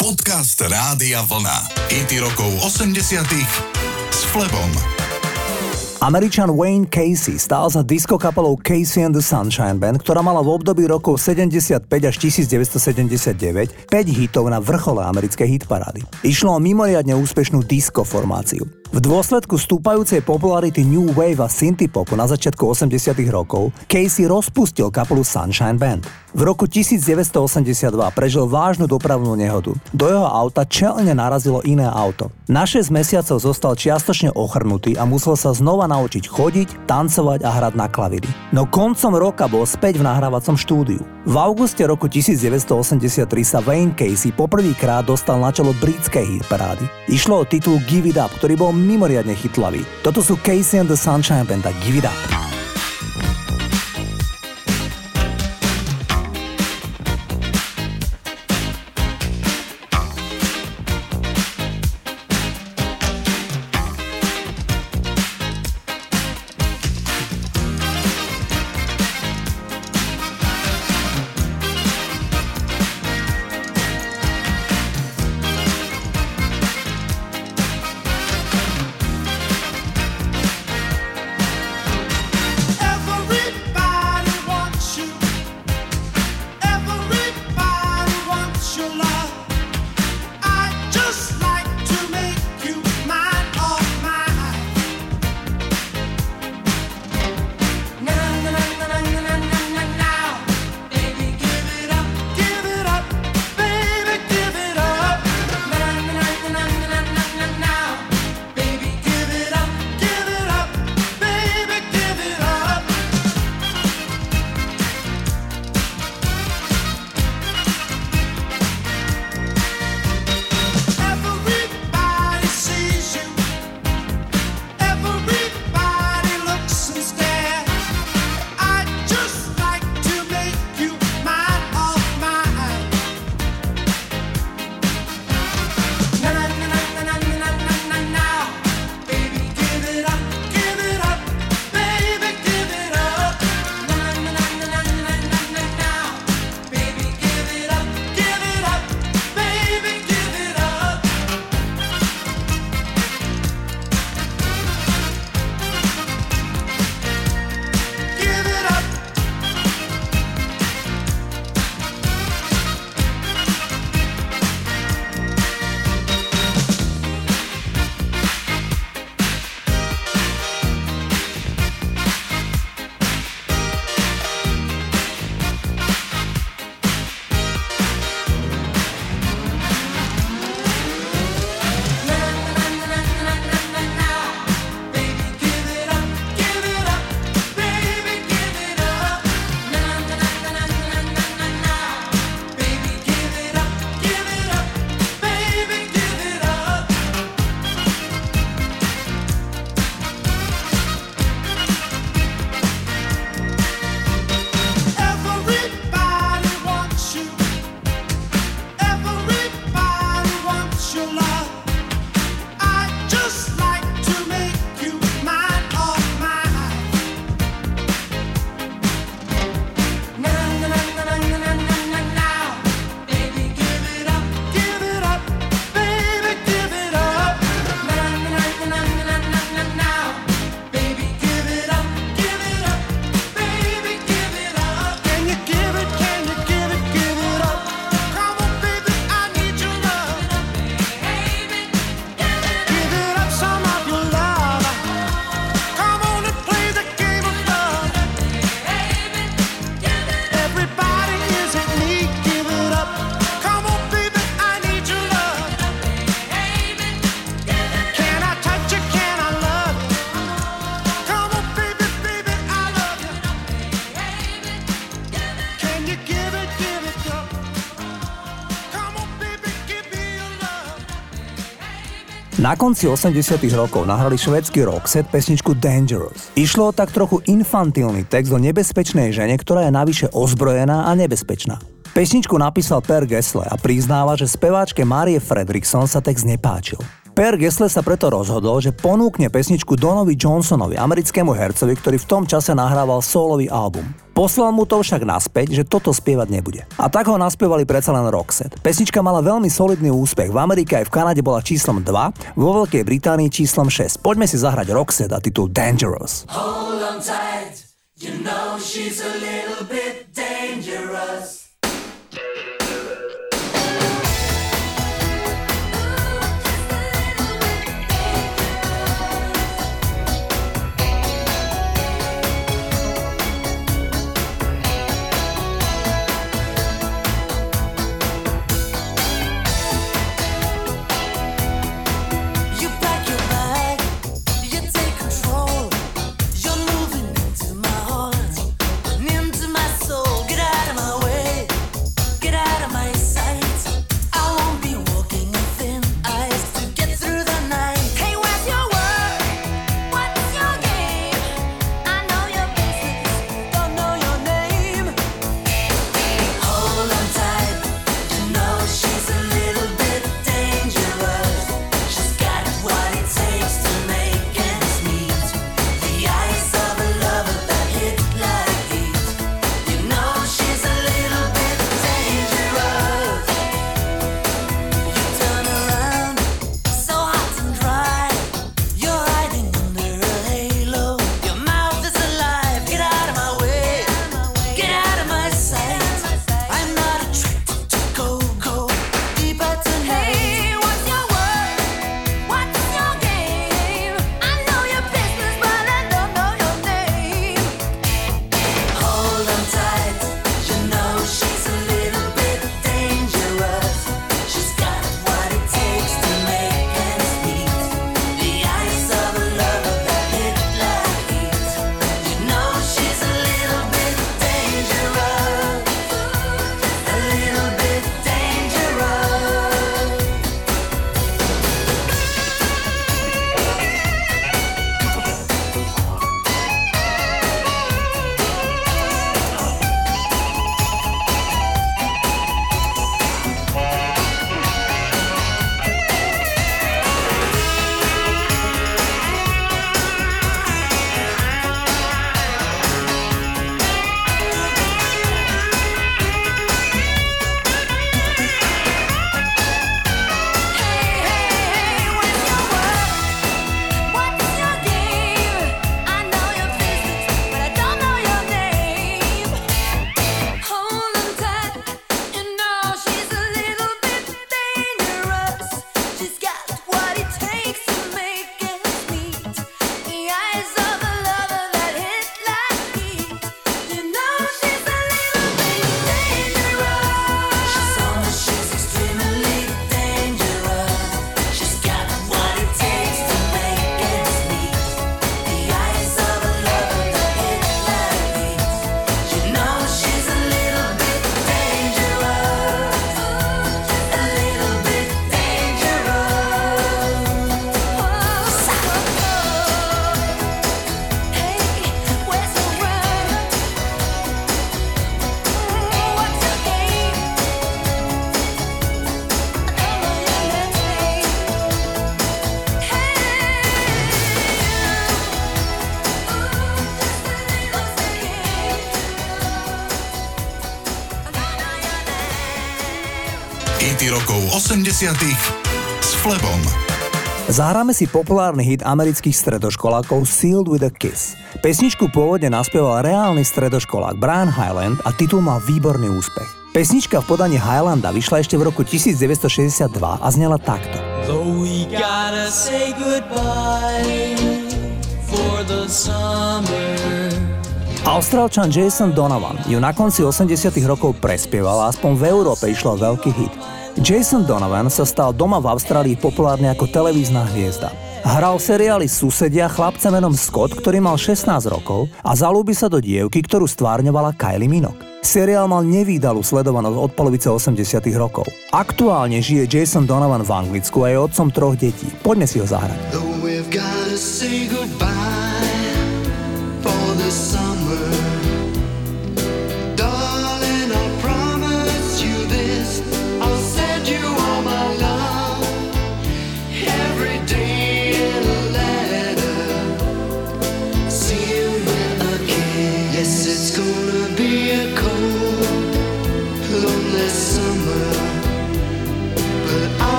Podcast Rádia Vlna. IT rokov 80 s Flebom. Američan Wayne Casey stál za disco Casey and the Sunshine Band, ktorá mala v období rokov 75 až 1979 5 hitov na vrchole americkej hitparády. Išlo o mimoriadne úspešnú disco formáciu. V dôsledku stúpajúcej popularity New Wave a Synthpopu na začiatku 80 rokov Casey rozpustil kapelu Sunshine Band. V roku 1982 prežil vážnu dopravnú nehodu. Do jeho auta čelne narazilo iné auto. Na 6 mesiacov zostal čiastočne ochrnutý a musel sa znova naučiť chodiť, tancovať a hrať na klavíry. No koncom roka bol späť v nahrávacom štúdiu. V auguste roku 1983 sa Wayne Casey poprvýkrát dostal na čelo britskej hitparády. Išlo o titul Give It Up, ktorý bol mimoriadne chytlavý. Toto sú Casey and the Sunshine Band a Give It Up. Na konci 80 rokov nahrali švedský Roxette pesničku Dangerous. Išlo o tak trochu infantilný text o nebezpečnej žene, ktorá je navyše ozbrojená a nebezpečná. Pesničku napísal Per Gessle a priznáva, že speváčke Marie Fredrickson sa text nepáčil. Per Gessler sa preto rozhodol, že ponúkne pesničku Donovi Johnsonovi, americkému hercovi, ktorý v tom čase nahrával solový album. Poslal mu to však naspäť, že toto spievať nebude. A tak ho naspievali predsa len Roxette. Pesnička mala veľmi solidný úspech. V Amerike aj v Kanade bola číslom 2, vo Veľkej Británii číslom 6. Poďme si zahrať Roxette a titul Dangerous. Hold on tight, you know she's a little bit dangerous. Rokov 80 s Flebom. Zahráme si populárny hit amerických stredoškolákov Sealed with a Kiss. Pesničku pôvodne naspieval reálny stredoškolák Brian Highland a titul mal výborný úspech. Pesnička v podaní Highlanda vyšla ešte v roku 1962 a znela takto. we gotta say goodbye for the summer Austrálčan Jason Donovan ju na konci 80 rokov prespieval a aspoň v Európe išlo veľký hit. Jason Donovan sa stal doma v Austrálii populárny ako televízna hviezda. Hral v seriáli Susedia chlapca menom Scott, ktorý mal 16 rokov a zalúbi sa do dievky, ktorú stvárňovala Kylie Minogue. Seriál mal nevýdalú sledovanosť od polovice 80 rokov. Aktuálne žije Jason Donovan v Anglicku a je otcom troch detí. Poďme si ho zahrať. every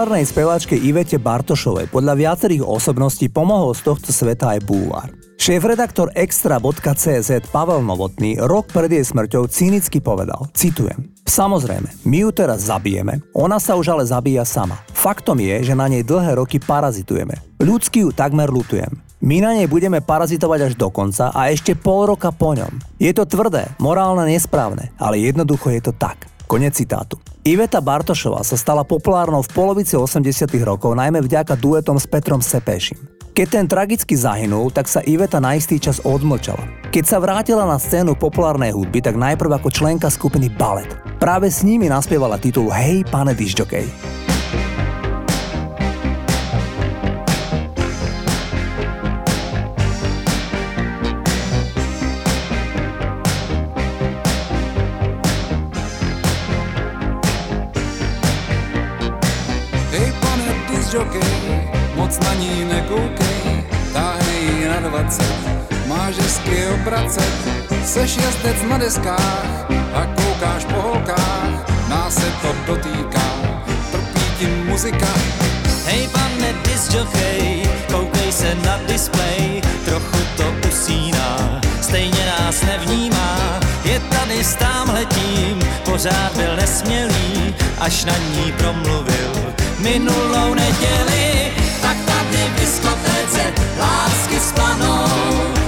Populárnej speváčke Ivete Bartošovej podľa viacerých osobností pomohol z tohto sveta aj búvar. Šéf-redaktor Extra.cz Pavel Novotný rok pred jej smrťou cynicky povedal, citujem, Samozrejme, my ju teraz zabijeme, ona sa už ale zabíja sama. Faktom je, že na nej dlhé roky parazitujeme. Ľudsky ju takmer lutujem. My na nej budeme parazitovať až do konca a ešte pol roka po ňom. Je to tvrdé, morálne nesprávne, ale jednoducho je to tak. Konec citátu. Iveta Bartošová sa stala populárnou v polovici 80 rokov najmä vďaka duetom s Petrom Sepešim. Keď ten tragicky zahynul, tak sa Iveta na istý čas odmlčala. Keď sa vrátila na scénu populárnej hudby, tak najprv ako členka skupiny Ballet. Práve s nimi naspievala titul Hej, pane disjokej. Ní nekoukej, táhej na dvacet, máš hezky obracet, seš jezdec na deskách a koukáš po holkách, nás se to dotýká, trpí ti muzika. Hej pane disjokej, koukej se na display, trochu to usíná, stejně nás nevnímá, je tady s letím, pořád byl nesmělý, až na ní promluvil minulou neděli, tak tady v diskotéce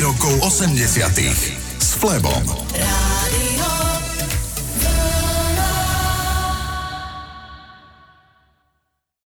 rokov 80 s Flebom.